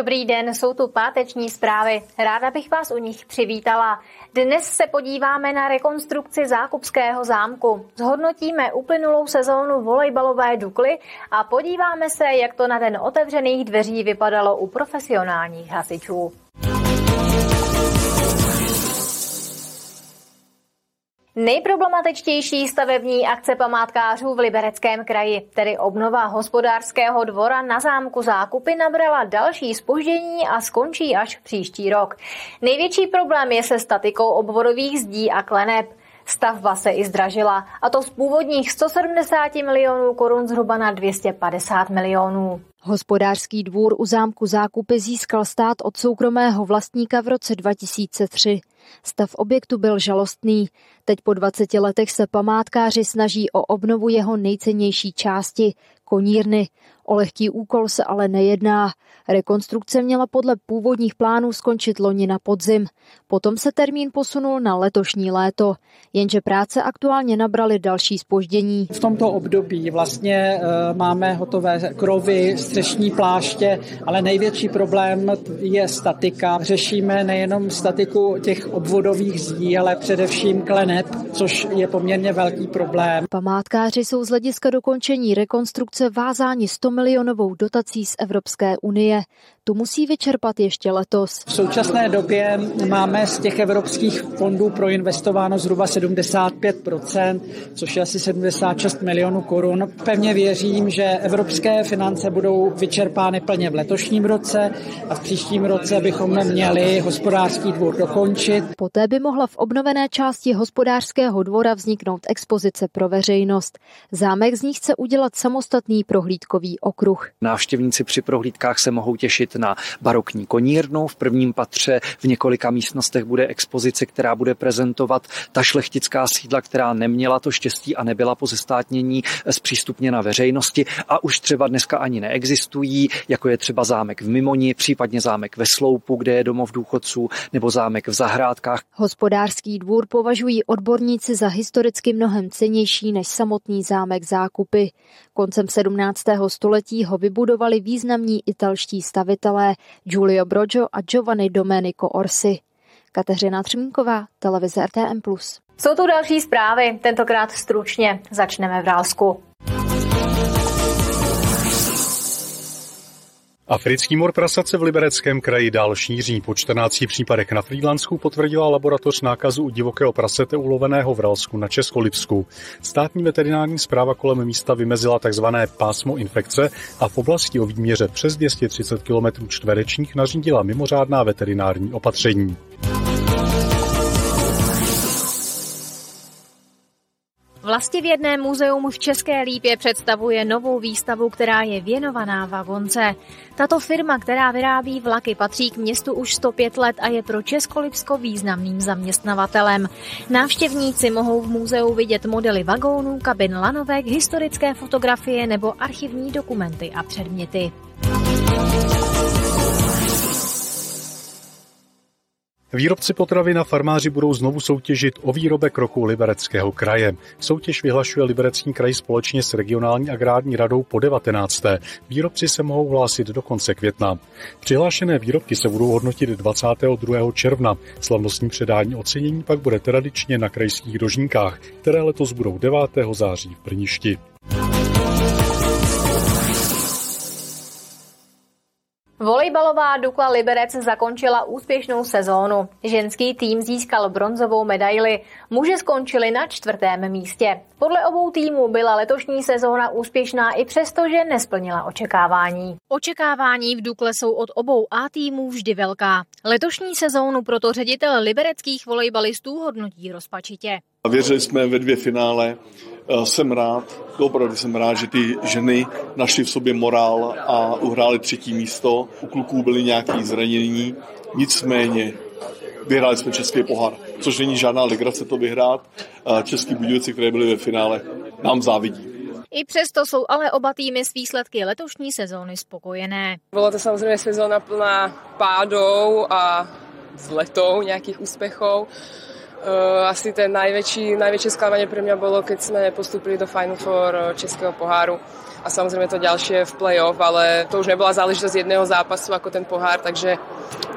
Dobrý den, jsou tu páteční zprávy. Ráda bych vás u nich přivítala. Dnes se podíváme na rekonstrukci Zákupského zámku. Zhodnotíme uplynulou sezónu volejbalové Dukly a podíváme se, jak to na den otevřených dveří vypadalo u profesionálních hasičů. Nejproblematičtější stavební akce památkářů v Libereckém kraji, tedy obnova hospodářského dvora na zámku Zákupy, nabrala další spoždění a skončí až příští rok. Největší problém je se statikou obvodových zdí a kleneb. Stavba se i zdražila, a to z původních 170 milionů korun zhruba na 250 milionů. Hospodářský dvůr u zámku Zákupy získal stát od soukromého vlastníka v roce 2003. Stav objektu byl žalostný. Teď po 20 letech se památkáři snaží o obnovu jeho nejcennější části, konírny. O lehký úkol se ale nejedná. Rekonstrukce měla podle původních plánů skončit loni na podzim. Potom se termín posunul na letošní léto, jenže práce aktuálně nabraly další spoždění. V tomto období vlastně e, máme hotové krovy, střešní pláště, ale největší problém je statika. Řešíme nejenom statiku těch obvodových zdí, ale především kleneb, což je poměrně velký problém. Památkáři jsou z hlediska dokončení rekonstrukce vázáni 100 milionovou dotací z Evropské unie. Tu musí vyčerpat ještě letos. V současné době máme z těch evropských fondů proinvestováno zhruba 75%, což je asi 76 milionů korun. Pevně věřím, že evropské finance budou vyčerpány plně v letošním roce a v příštím roce bychom měli hospodářský dvůr dokončit. Poté by mohla v obnovené části hospodářského dvora vzniknout expozice pro veřejnost. Zámek z ní chce udělat samostatný prohlídkový okruh. Návštěvníci při prohlídkách se mohou těšit na barokní konírnu. V prvním patře v několika místnostech bude expozice, která bude prezentovat ta šlechtická sídla, která neměla to štěstí a nebyla po zestátnění zpřístupněna veřejnosti a už třeba dneska ani neexistují, jako je třeba zámek v Mimoni, případně zámek ve Sloupu, kde je domov důchodců, nebo zámek v Zahrádkách. Hospodářský dvůr považují odborníci za historicky mnohem cenější než samotný zámek Zákupy. Koncem 17. století ho vybudovali významní italští stavitelé Giulio Broggio a Giovanni Domenico Orsi. Kateřina Třmínková, televize RTM+. Jsou tu další zprávy, tentokrát stručně. Začneme v Rálsku. Africký mor prasace v Libereckém kraji dál šíří. Po 14 případech na Frýdlansku potvrdila laboratoř nákazu u divokého prasete uloveného v Ralsku na Českolipsku. Státní veterinární zpráva kolem místa vymezila tzv. pásmo infekce a v oblasti o výměře přes 230 km čtverečních nařídila mimořádná veterinární opatření. Vlastivědné muzeum v České Lípě představuje novou výstavu, která je věnovaná vagonce. Tato firma, která vyrábí vlaky, patří k městu už 105 let a je pro Českolipsko významným zaměstnavatelem. Návštěvníci mohou v muzeu vidět modely vagónů, kabin lanovek, historické fotografie nebo archivní dokumenty a předměty. Výrobci potravy na farmáři budou znovu soutěžit o výrobek roku Libereckého kraje. Soutěž vyhlašuje Liberecký kraj společně s regionální agrární radou po 19. Výrobci se mohou hlásit do konce května. Přihlášené výrobky se budou hodnotit 22. června. Slavnostní předání ocenění pak bude tradičně na krajských dožníkách, které letos budou 9. září v Brništi. Volejbalová Dukla Liberec zakončila úspěšnou sezónu. Ženský tým získal bronzovou medaili, muži skončili na čtvrtém místě. Podle obou týmů byla letošní sezóna úspěšná i přesto, že nesplnila očekávání. Očekávání v Dukle jsou od obou A týmů vždy velká. Letošní sezónu proto ředitel libereckých volejbalistů hodnotí rozpačitě. Věřili jsme ve dvě finále. Jsem rád, opravdu jsem rád, že ty ženy našly v sobě morál a uhrály třetí místo. U kluků byly nějaké zranění, nicméně vyhráli jsme Český pohár, což není žádná legrace to vyhrát. Český Budějovice, které byly ve finále, nám závidí. I přesto jsou ale oba týmy s výsledky letošní sezóny spokojené. Byla to samozřejmě sezóna plná pádou a zletou nějakých úspěchů asi ten najväčší, najväčšie sklamanie pre mňa bolo, keď sme postupili do Final Four Českého poháru a samozrejme to ďalšie v play-off, ale to už nebola záležitosť jedného zápasu ako ten pohár, takže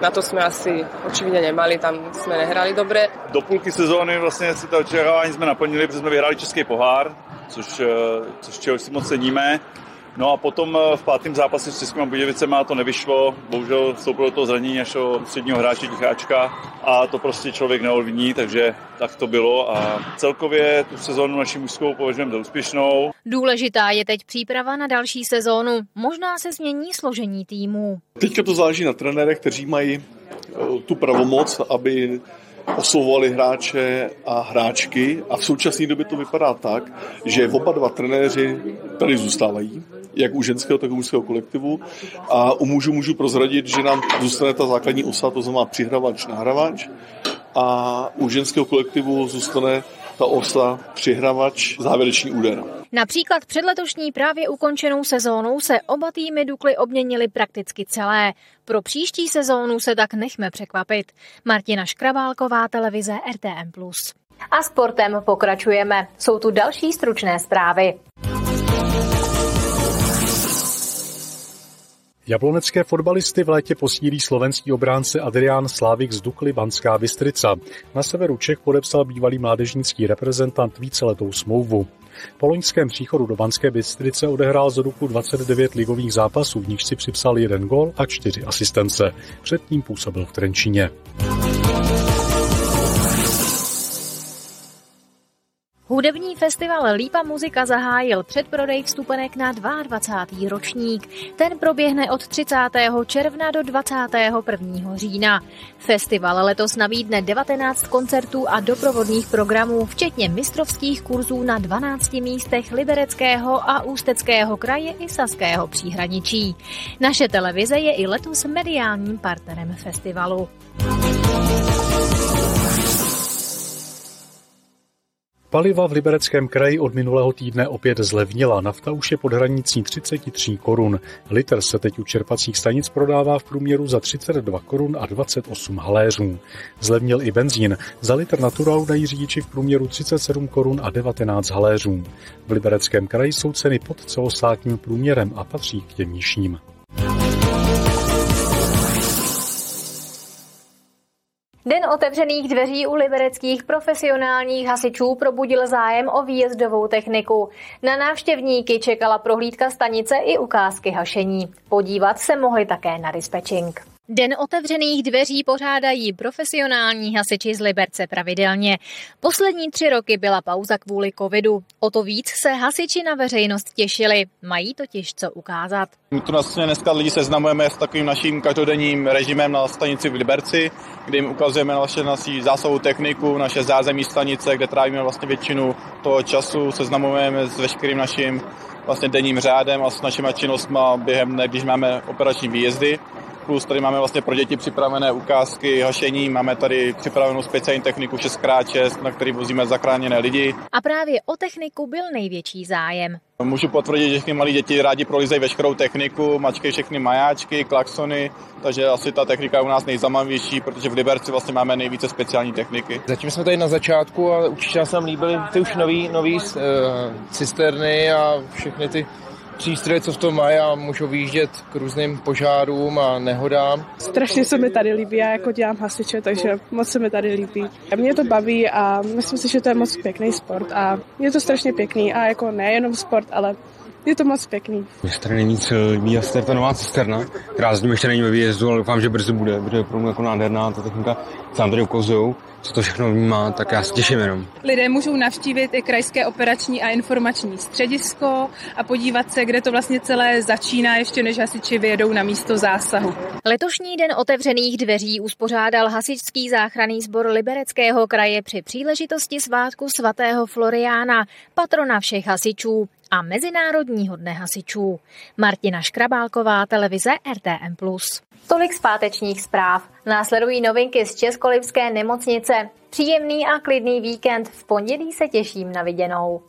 na to jsme asi očividně nemali, tam jsme nehrali dobře. Do půlky sezóny vlastně si to očekávání jsme naplnili, protože jsme vyhráli Český pohár, což, eh, což čeho si moc ceníme. No a potom eh, v pátém zápase s Českými Budějovicemi to nevyšlo. Bohužel vstoupilo toho zranění našeho středního hráče Ticháčka a to prostě člověk neovlivní, takže tak to bylo a celkově tu sezónu naši mužskou považujeme za úspěšnou. Důležitá je teď příprava na další sezónu. Možná se změní složení týmu. Teďka to záleží na trenérech, kteří mají eh, tu pravomoc, aby oslovovali hráče a hráčky a v současné době to vypadá tak, že oba dva trenéři tady zůstávají, jak u ženského, tak u mužského kolektivu a u mužů můžu prozradit, že nám zůstane ta základní osa, to znamená přihravač, nahravač a u ženského kolektivu zůstane ta osa přihravač, závěrečný úder. Například před letošní právě ukončenou sezónou se oba týmy Dukly obměnily prakticky celé. Pro příští sezónu se tak nechme překvapit. Martina Škrabálková, televize RTM+. A sportem pokračujeme. Jsou tu další stručné zprávy. Jablonecké fotbalisty v létě posílí slovenský obránce Adrián Slávik z Dukly Banská Bystrica. Na severu Čech podepsal bývalý mládežnický reprezentant víceletou smlouvu. Po loňském příchodu do Banské Bystrice odehrál z Duku 29 ligových zápasů, v nich si připsal jeden gol a čtyři asistence. Předtím působil v Trenčíně. Hudební festival Lípa muzika zahájil předprodej vstupenek na 22. ročník. Ten proběhne od 30. června do 21. října. Festival letos nabídne 19 koncertů a doprovodných programů, včetně mistrovských kurzů na 12 místech Libereckého a Ústeckého kraje i Saského příhraničí. Naše televize je i letos mediálním partnerem festivalu. Paliva v Libereckém kraji od minulého týdne opět zlevnila. Nafta už je pod hranicí 33 korun. Liter se teď u čerpacích stanic prodává v průměru za 32 korun a 28 haléřů. Zlevnil i benzín. Za liter naturalu dají řidiči v průměru 37 korun a 19 haléřů. V Libereckém kraji jsou ceny pod celostátním průměrem a patří k těm nižším. Den otevřených dveří u libereckých profesionálních hasičů probudil zájem o výjezdovou techniku. Na návštěvníky čekala prohlídka stanice i ukázky hašení. Podívat se mohli také na dispečing. Den otevřených dveří pořádají profesionální hasiči z Liberce pravidelně. Poslední tři roky byla pauza kvůli covidu. O to víc se hasiči na veřejnost těšili. Mají totiž co ukázat. My tu vlastně dneska lidi seznamujeme s takovým naším každodenním režimem na stanici v Liberci, kde jim ukazujeme naše naší zásahovou techniku, naše zázemí stanice, kde trávíme vlastně většinu toho času, seznamujeme s veškerým naším vlastně denním řádem a s našimi činnostmi během dne, když máme operační výjezdy. Plus tady máme vlastně pro děti připravené ukázky hašení, máme tady připravenou speciální techniku 6x6, na který vozíme zachráněné lidi. A právě o techniku byl největší zájem. Můžu potvrdit, že všechny malí děti rádi prolizají veškerou techniku, mačkej všechny majáčky, klaxony, takže asi ta technika je u nás nejzamavější, protože v Liberci vlastně máme nejvíce speciální techniky. Zatím jsme tady na začátku a určitě se nám líbily ty už nový, nový uh, cisterny a všechny ty přístroje, co v tom mají a můžou vyjíždět k různým požárům a nehodám. Strašně se mi tady líbí, já jako dělám hasiče, takže moc se mi tady líbí. A mě to baví a myslím si, že to je moc pěkný sport a je to strašně pěkný a jako nejenom sport, ale je to moc pěkný. Mně se tady nejvíc líbí asi ta nová cisterna, která z ní ještě není ve výjezdu, ale doufám, že brzy bude, protože je pro mě jako nádherná ta technika, co nám tady ukazují co to všechno má, tak já se těším jenom. Lidé můžou navštívit i krajské operační a informační středisko a podívat se, kde to vlastně celé začíná, ještě než hasiči vyjedou na místo zásahu. Letošní den otevřených dveří uspořádal hasičský záchranný sbor Libereckého kraje při příležitosti svátku svatého Floriána, patrona všech hasičů a Mezinárodního dne hasičů. Martina Škrabálková, televize RTM+. Tolik zpátečních zpráv. Následují novinky z Českolipské nemocnice. Příjemný a klidný víkend. V pondělí se těším na viděnou.